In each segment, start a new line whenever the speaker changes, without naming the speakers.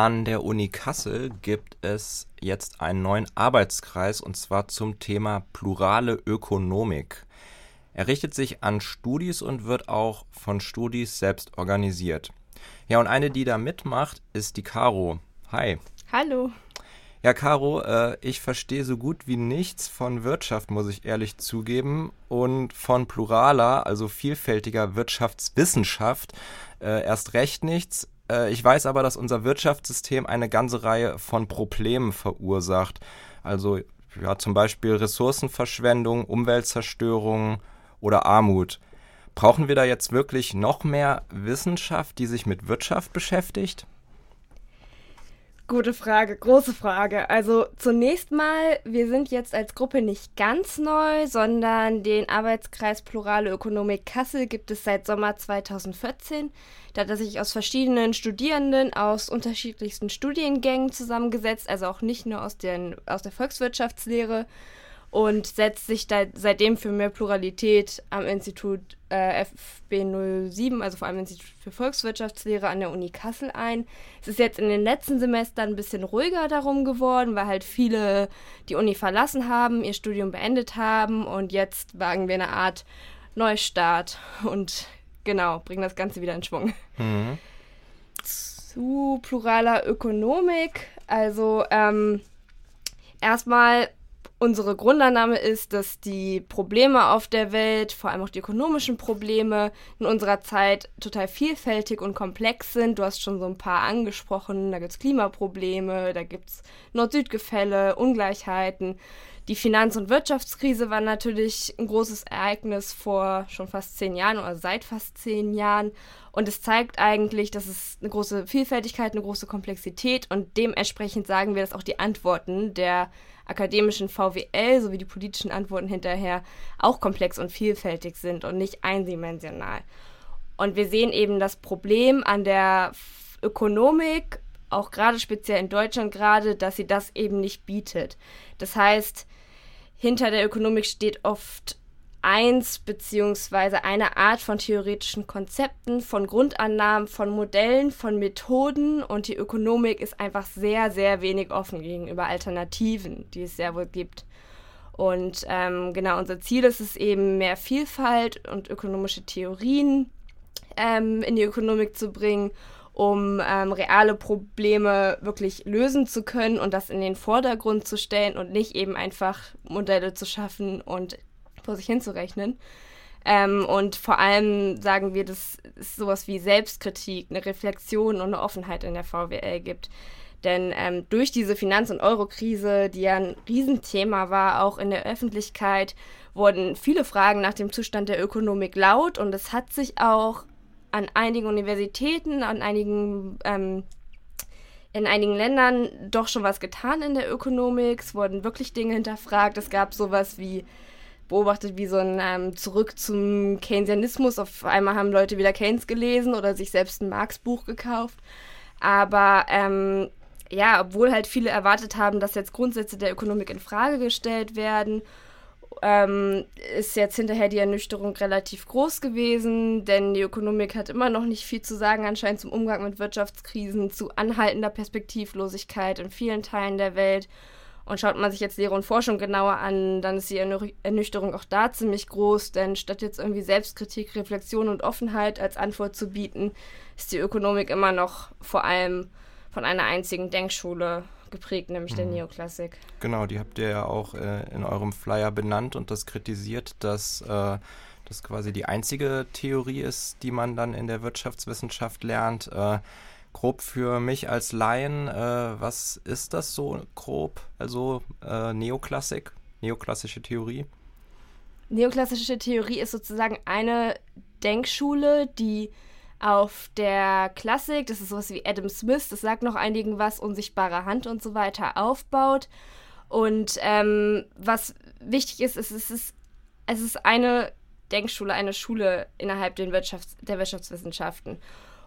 An der Uni Kassel gibt es jetzt einen neuen Arbeitskreis und zwar zum Thema plurale Ökonomik. Er richtet sich an Studis und wird auch von Studis selbst organisiert. Ja, und eine, die da mitmacht, ist die Caro. Hi.
Hallo.
Ja, Caro, äh, ich verstehe so gut wie nichts von Wirtschaft, muss ich ehrlich zugeben, und von pluraler, also vielfältiger Wirtschaftswissenschaft äh, erst recht nichts. Äh, ich weiß aber, dass unser Wirtschaftssystem eine ganze Reihe von Problemen verursacht. Also ja, zum Beispiel Ressourcenverschwendung, Umweltzerstörung oder Armut. Brauchen wir da jetzt wirklich noch mehr Wissenschaft, die sich mit Wirtschaft beschäftigt?
Gute Frage, große Frage. Also zunächst mal, wir sind jetzt als Gruppe nicht ganz neu, sondern den Arbeitskreis Plurale Ökonomik Kassel gibt es seit Sommer 2014. Da hat er sich aus verschiedenen Studierenden aus unterschiedlichsten Studiengängen zusammengesetzt, also auch nicht nur aus, den, aus der Volkswirtschaftslehre und setzt sich da seitdem für mehr Pluralität am Institut äh, FB07, also vor allem Institut für Volkswirtschaftslehre an der Uni Kassel ein. Es ist jetzt in den letzten Semestern ein bisschen ruhiger darum geworden, weil halt viele die Uni verlassen haben, ihr Studium beendet haben und jetzt wagen wir eine Art Neustart und genau, bringen das Ganze wieder in Schwung. Mhm. Zu pluraler Ökonomik, also ähm, erstmal Unsere Grundannahme ist, dass die Probleme auf der Welt, vor allem auch die ökonomischen Probleme, in unserer Zeit total vielfältig und komplex sind. Du hast schon so ein paar angesprochen. Da gibt es Klimaprobleme, da gibt es Nord-Süd-Gefälle, Ungleichheiten. Die Finanz- und Wirtschaftskrise war natürlich ein großes Ereignis vor schon fast zehn Jahren oder seit fast zehn Jahren. Und es zeigt eigentlich, dass es eine große Vielfältigkeit, eine große Komplexität und dementsprechend sagen wir, dass auch die Antworten der akademischen VWL sowie die politischen Antworten hinterher auch komplex und vielfältig sind und nicht eindimensional. Und wir sehen eben das Problem an der Ökonomik, auch gerade speziell in Deutschland gerade, dass sie das eben nicht bietet. Das heißt, hinter der Ökonomik steht oft eins beziehungsweise eine Art von theoretischen Konzepten, von Grundannahmen, von Modellen, von Methoden und die Ökonomik ist einfach sehr, sehr wenig offen gegenüber Alternativen, die es sehr wohl gibt. Und ähm, genau, unser Ziel ist es eben, mehr Vielfalt und ökonomische Theorien ähm, in die Ökonomik zu bringen um ähm, reale Probleme wirklich lösen zu können und das in den Vordergrund zu stellen und nicht eben einfach Modelle zu schaffen und vor sich hinzurechnen. Ähm, und vor allem sagen wir, dass es sowas wie Selbstkritik, eine Reflexion und eine Offenheit in der VWL gibt. Denn ähm, durch diese Finanz- und Eurokrise, die ja ein Riesenthema war, auch in der Öffentlichkeit, wurden viele Fragen nach dem Zustand der Ökonomik laut und es hat sich auch an einigen Universitäten, an einigen, ähm, in einigen Ländern doch schon was getan in der Ökonomik. Es wurden wirklich Dinge hinterfragt. Es gab sowas wie beobachtet wie so ein ähm, Zurück zum Keynesianismus. Auf einmal haben Leute wieder Keynes gelesen oder sich selbst ein Marx-Buch gekauft. Aber ähm, ja, obwohl halt viele erwartet haben, dass jetzt Grundsätze der Ökonomik in Frage gestellt werden ähm, ist jetzt hinterher die Ernüchterung relativ groß gewesen, denn die Ökonomik hat immer noch nicht viel zu sagen, anscheinend zum Umgang mit Wirtschaftskrisen, zu anhaltender Perspektivlosigkeit in vielen Teilen der Welt. Und schaut man sich jetzt Lehre und Forschung genauer an, dann ist die Ernüchterung auch da ziemlich groß, denn statt jetzt irgendwie Selbstkritik, Reflexion und Offenheit als Antwort zu bieten, ist die Ökonomik immer noch vor allem von einer einzigen Denkschule geprägt, nämlich mhm. der Neoklassik.
Genau, die habt ihr ja auch äh, in eurem Flyer benannt und das kritisiert, dass äh, das quasi die einzige Theorie ist, die man dann in der Wirtschaftswissenschaft lernt. Äh, grob für mich als Laien, äh, was ist das so grob? Also äh, Neoklassik, neoklassische Theorie?
Neoklassische Theorie ist sozusagen eine Denkschule, die auf der Klassik, das ist sowas wie Adam Smith, das sagt noch einigen was, unsichtbare Hand und so weiter, aufbaut. Und ähm, was wichtig ist, ist, es ist, es ist eine Denkschule, eine Schule innerhalb den Wirtschafts-, der Wirtschaftswissenschaften.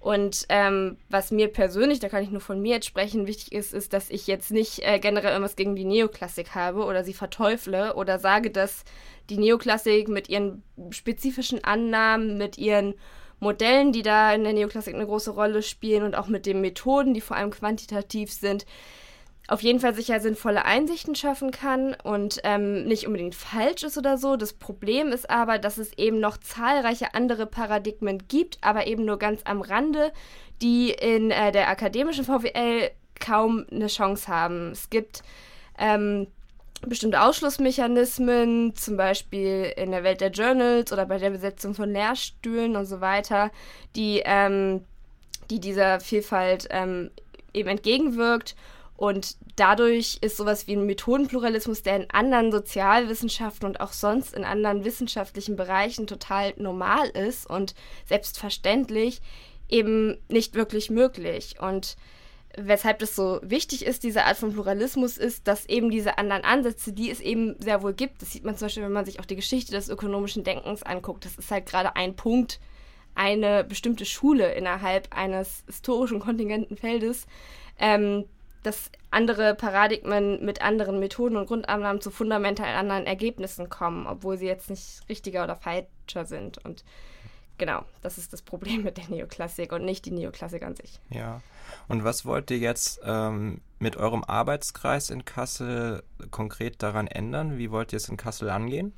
Und ähm, was mir persönlich, da kann ich nur von mir jetzt sprechen, wichtig ist, ist, dass ich jetzt nicht äh, generell irgendwas gegen die Neoklassik habe oder sie verteufle oder sage, dass die Neoklassik mit ihren spezifischen Annahmen, mit ihren Modellen, die da in der Neoklassik eine große Rolle spielen und auch mit den Methoden, die vor allem quantitativ sind, auf jeden Fall sicher sinnvolle Einsichten schaffen kann und ähm, nicht unbedingt falsch ist oder so. Das Problem ist aber, dass es eben noch zahlreiche andere Paradigmen gibt, aber eben nur ganz am Rande, die in äh, der akademischen VWL kaum eine Chance haben. Es gibt ähm, bestimmte Ausschlussmechanismen, zum Beispiel in der Welt der Journals oder bei der Besetzung von Lehrstühlen und so weiter, die, ähm, die dieser Vielfalt ähm, eben entgegenwirkt. Und dadurch ist sowas wie ein Methodenpluralismus, der in anderen Sozialwissenschaften und auch sonst in anderen wissenschaftlichen Bereichen total normal ist und selbstverständlich, eben nicht wirklich möglich. Und weshalb das so wichtig ist, diese Art von Pluralismus, ist, dass eben diese anderen Ansätze, die es eben sehr wohl gibt, das sieht man zum Beispiel, wenn man sich auch die Geschichte des ökonomischen Denkens anguckt, das ist halt gerade ein Punkt, eine bestimmte Schule innerhalb eines historischen kontingenten Feldes, ähm, dass andere Paradigmen mit anderen Methoden und Grundannahmen zu fundamental anderen Ergebnissen kommen, obwohl sie jetzt nicht richtiger oder falscher sind. Und genau, das ist das Problem mit der Neoklassik und nicht die Neoklassik an sich.
Ja. Und was wollt ihr jetzt ähm, mit eurem Arbeitskreis in Kassel konkret daran ändern? Wie wollt ihr es in Kassel angehen?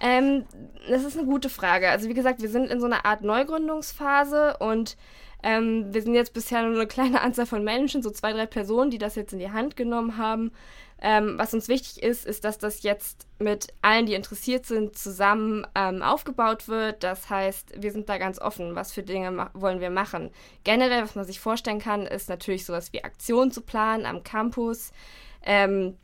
Ähm, das ist eine gute Frage. Also wie gesagt, wir sind in so einer Art Neugründungsphase und ähm, wir sind jetzt bisher nur eine kleine Anzahl von Menschen, so zwei, drei Personen, die das jetzt in die Hand genommen haben. Ähm, was uns wichtig ist, ist, dass das jetzt mit allen, die interessiert sind, zusammen ähm, aufgebaut wird. Das heißt, wir sind da ganz offen, was für Dinge wollen wir machen. Generell, was man sich vorstellen kann, ist natürlich sowas wie Aktionen zu planen am Campus. Ähm,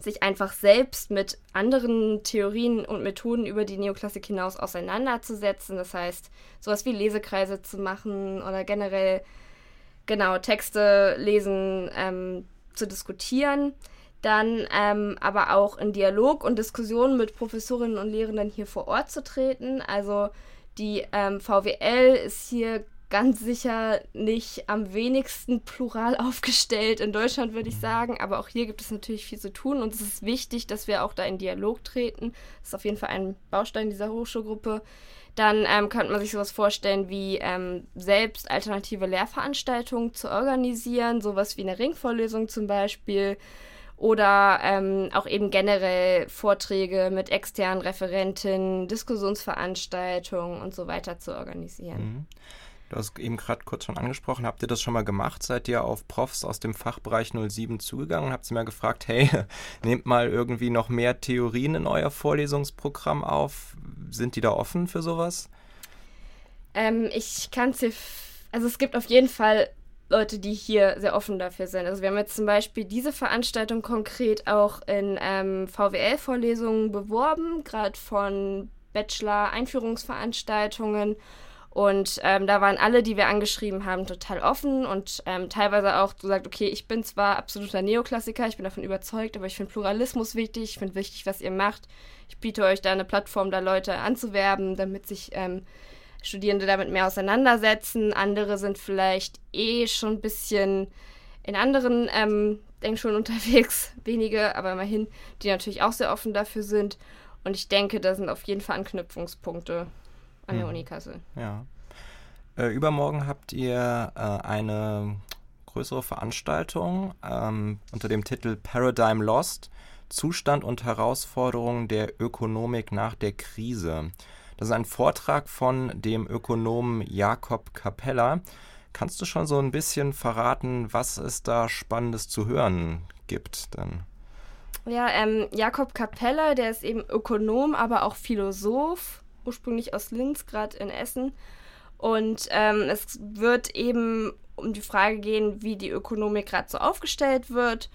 sich einfach selbst mit anderen Theorien und Methoden über die Neoklassik hinaus auseinanderzusetzen. Das heißt, sowas wie Lesekreise zu machen oder generell genau Texte lesen, ähm, zu diskutieren. Dann ähm, aber auch in Dialog und Diskussionen mit Professorinnen und Lehrenden hier vor Ort zu treten. Also die ähm, VWL ist hier ganz sicher nicht am wenigsten plural aufgestellt in Deutschland, würde ich sagen. Aber auch hier gibt es natürlich viel zu tun und es ist wichtig, dass wir auch da in Dialog treten. Das ist auf jeden Fall ein Baustein dieser Hochschulgruppe. Dann ähm, könnte man sich sowas vorstellen wie ähm, selbst alternative Lehrveranstaltungen zu organisieren, sowas wie eine Ringvorlesung zum Beispiel oder ähm, auch eben generell Vorträge mit externen Referentinnen, Diskussionsveranstaltungen und so weiter zu organisieren. Mhm.
Du hast eben gerade kurz schon angesprochen, habt ihr das schon mal gemacht? Seid ihr auf Profs aus dem Fachbereich 07 zugegangen und habt sie mal gefragt, hey, nehmt mal irgendwie noch mehr Theorien in euer Vorlesungsprogramm auf? Sind die da offen für sowas?
Ähm, ich kann es also es gibt auf jeden Fall Leute, die hier sehr offen dafür sind. Also wir haben jetzt zum Beispiel diese Veranstaltung konkret auch in ähm, VWL-Vorlesungen beworben, gerade von Bachelor-Einführungsveranstaltungen und ähm, da waren alle, die wir angeschrieben haben, total offen und ähm, teilweise auch gesagt, okay, ich bin zwar absoluter Neoklassiker, ich bin davon überzeugt, aber ich finde Pluralismus wichtig, ich finde wichtig, was ihr macht. Ich biete euch da eine Plattform, da Leute anzuwerben, damit sich ähm, Studierende damit mehr auseinandersetzen. Andere sind vielleicht eh schon ein bisschen in anderen ähm, Denkschulen unterwegs, wenige, aber immerhin, die natürlich auch sehr offen dafür sind. Und ich denke, da sind auf jeden Fall Anknüpfungspunkte an der mhm. Uni Kassel.
Ja. Äh, übermorgen habt ihr äh, eine größere Veranstaltung ähm, unter dem Titel Paradigm Lost. Zustand und Herausforderungen der Ökonomik nach der Krise. Das ist ein Vortrag von dem Ökonomen Jakob Capella. Kannst du schon so ein bisschen verraten, was es da Spannendes zu hören gibt? Dann?
Ja, ähm, Jakob Capella, der ist eben Ökonom, aber auch Philosoph ursprünglich aus Linz, gerade in Essen. Und ähm, es wird eben um die Frage gehen, wie die Ökonomik gerade so aufgestellt wird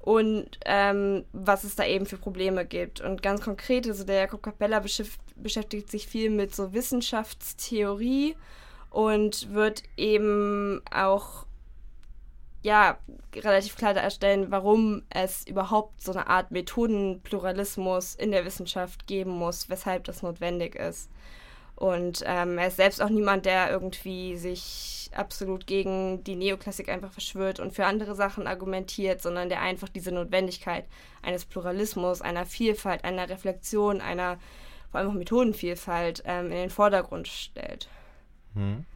und ähm, was es da eben für Probleme gibt. Und ganz konkret, also der Jakob Capella beschäftigt sich viel mit so Wissenschaftstheorie und wird eben auch ja, relativ klar darstellen, warum es überhaupt so eine Art Methodenpluralismus in der Wissenschaft geben muss, weshalb das notwendig ist. Und ähm, er ist selbst auch niemand, der irgendwie sich absolut gegen die Neoklassik einfach verschwört und für andere Sachen argumentiert, sondern der einfach diese Notwendigkeit eines Pluralismus, einer Vielfalt, einer Reflexion, einer vor allem auch Methodenvielfalt ähm, in den Vordergrund stellt.
Hm.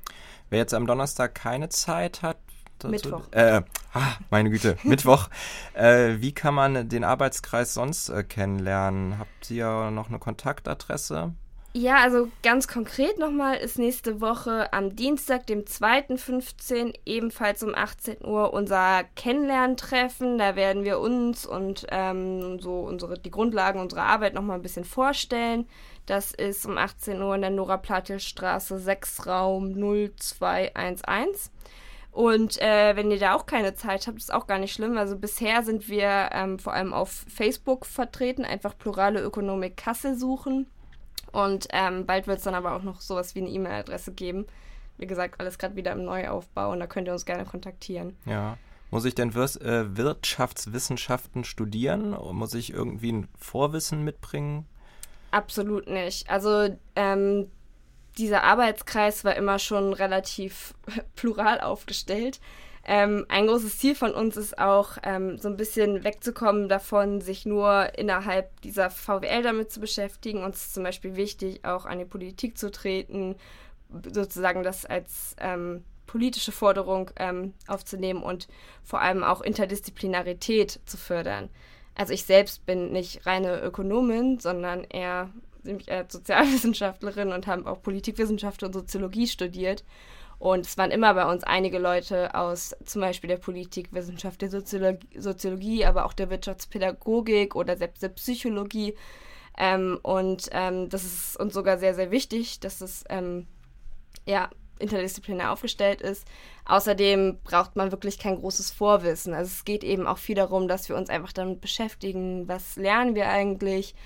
Wer jetzt am Donnerstag keine Zeit hat,
dazu, Mittwoch.
Äh, ah, meine Güte, Mittwoch. Äh, wie kann man den Arbeitskreis sonst äh, kennenlernen? Habt ihr noch eine Kontaktadresse?
Ja, also ganz konkret nochmal ist nächste Woche am Dienstag, dem 2.15. ebenfalls um 18 Uhr unser Kennenlerntreffen. Da werden wir uns und ähm, so unsere, die Grundlagen unserer Arbeit nochmal ein bisschen vorstellen. Das ist um 18 Uhr in der Nora Plattelstraße 6 Raum 0211. Und äh, wenn ihr da auch keine Zeit habt, ist auch gar nicht schlimm. Also bisher sind wir ähm, vor allem auf Facebook vertreten, einfach plurale Ökonomik Kassel suchen. Und ähm, bald wird es dann aber auch noch sowas wie eine E-Mail-Adresse geben. Wie gesagt, alles gerade wieder im Neuaufbau und da könnt ihr uns gerne kontaktieren.
Ja. Muss ich denn Wir äh, Wirtschaftswissenschaften studieren? Muss ich irgendwie ein Vorwissen mitbringen?
Absolut nicht. Also ähm, dieser Arbeitskreis war immer schon relativ plural aufgestellt. Ähm, ein großes Ziel von uns ist auch, ähm, so ein bisschen wegzukommen davon, sich nur innerhalb dieser VWL damit zu beschäftigen. Uns ist zum Beispiel wichtig, auch an die Politik zu treten, sozusagen das als ähm, politische Forderung ähm, aufzunehmen und vor allem auch Interdisziplinarität zu fördern. Also ich selbst bin nicht reine Ökonomin, sondern eher, eher Sozialwissenschaftlerin und habe auch Politikwissenschaft und Soziologie studiert. Und es waren immer bei uns einige Leute aus zum Beispiel der Politikwissenschaft, der Soziologie, Soziologie aber auch der Wirtschaftspädagogik oder selbst der Psychologie. Ähm, und ähm, das ist uns sogar sehr, sehr wichtig, dass es ähm, ja, interdisziplinär aufgestellt ist. Außerdem braucht man wirklich kein großes Vorwissen. Also es geht eben auch viel darum, dass wir uns einfach damit beschäftigen, was lernen wir eigentlich,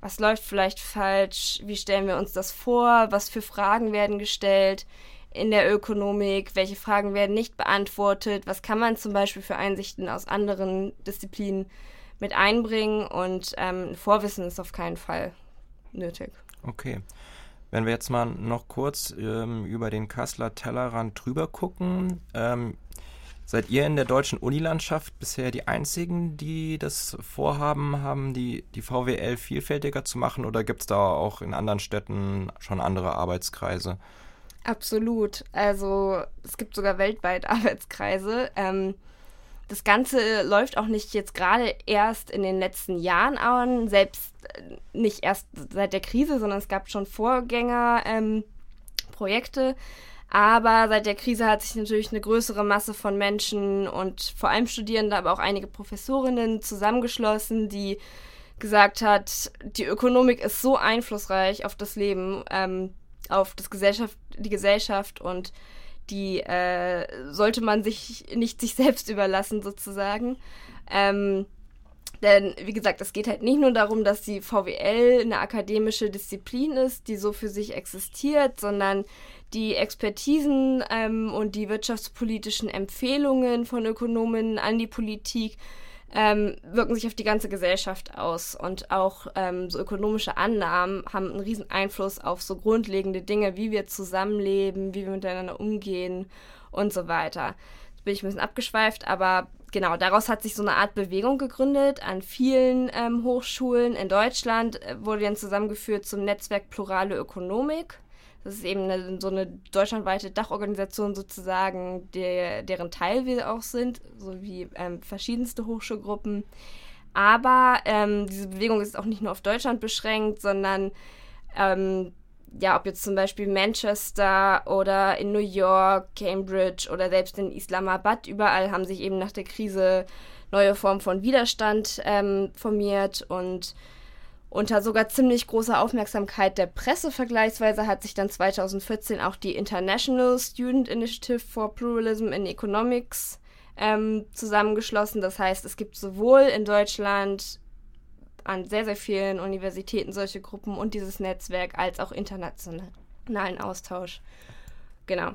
was läuft vielleicht falsch, wie stellen wir uns das vor, was für Fragen werden gestellt in der Ökonomik, welche Fragen werden nicht beantwortet, was kann man zum Beispiel für Einsichten aus anderen Disziplinen mit einbringen? Und ähm, Vorwissen ist auf keinen Fall nötig.
Okay. Wenn wir jetzt mal noch kurz ähm, über den Kasseler Tellerrand drüber gucken, ähm, seid ihr in der deutschen Unilandschaft bisher die einzigen, die das Vorhaben haben, die, die VWL vielfältiger zu machen oder gibt es da auch in anderen Städten schon andere Arbeitskreise?
Absolut. Also es gibt sogar weltweit Arbeitskreise. Ähm, das Ganze läuft auch nicht jetzt gerade erst in den letzten Jahren an, selbst äh, nicht erst seit der Krise, sondern es gab schon Vorgängerprojekte. Ähm, aber seit der Krise hat sich natürlich eine größere Masse von Menschen und vor allem Studierende, aber auch einige Professorinnen zusammengeschlossen, die gesagt hat, die Ökonomik ist so einflussreich auf das Leben, ähm, auf das Gesellschaft, die Gesellschaft und die äh, sollte man sich nicht sich selbst überlassen sozusagen. Ähm, denn, wie gesagt, es geht halt nicht nur darum, dass die VWL eine akademische Disziplin ist, die so für sich existiert, sondern die Expertisen ähm, und die wirtschaftspolitischen Empfehlungen von Ökonomen an die Politik ähm, wirken sich auf die ganze Gesellschaft aus. Und auch ähm, so ökonomische Annahmen haben einen riesen Einfluss auf so grundlegende Dinge, wie wir zusammenleben, wie wir miteinander umgehen und so weiter. Jetzt bin ich ein bisschen abgeschweift, aber genau, daraus hat sich so eine Art Bewegung gegründet an vielen ähm, Hochschulen in Deutschland, äh, wurde dann zusammengeführt zum Netzwerk Plurale Ökonomik. Das ist eben eine, so eine deutschlandweite Dachorganisation sozusagen, der, deren Teil wir auch sind, sowie ähm, verschiedenste Hochschulgruppen. Aber ähm, diese Bewegung ist auch nicht nur auf Deutschland beschränkt, sondern ähm, ja, ob jetzt zum Beispiel Manchester oder in New York, Cambridge oder selbst in Islamabad, überall haben sich eben nach der Krise neue Formen von Widerstand ähm, formiert und unter sogar ziemlich großer Aufmerksamkeit der Presse vergleichsweise hat sich dann 2014 auch die International Student Initiative for Pluralism in Economics ähm, zusammengeschlossen. Das heißt, es gibt sowohl in Deutschland an sehr, sehr vielen Universitäten solche Gruppen und dieses Netzwerk als auch internationalen Austausch. Genau.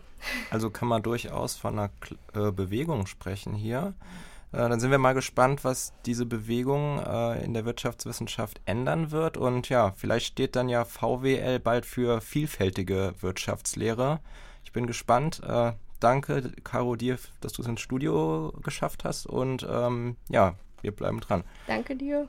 Also kann man durchaus von einer äh, Bewegung sprechen hier. Äh, dann sind wir mal gespannt, was diese Bewegung äh, in der Wirtschaftswissenschaft ändern wird. Und ja, vielleicht steht dann ja VWL bald für vielfältige Wirtschaftslehre. Ich bin gespannt. Äh, danke, Caro, dir, dass du es ins Studio geschafft hast. Und ähm, ja, wir bleiben dran.
Danke dir.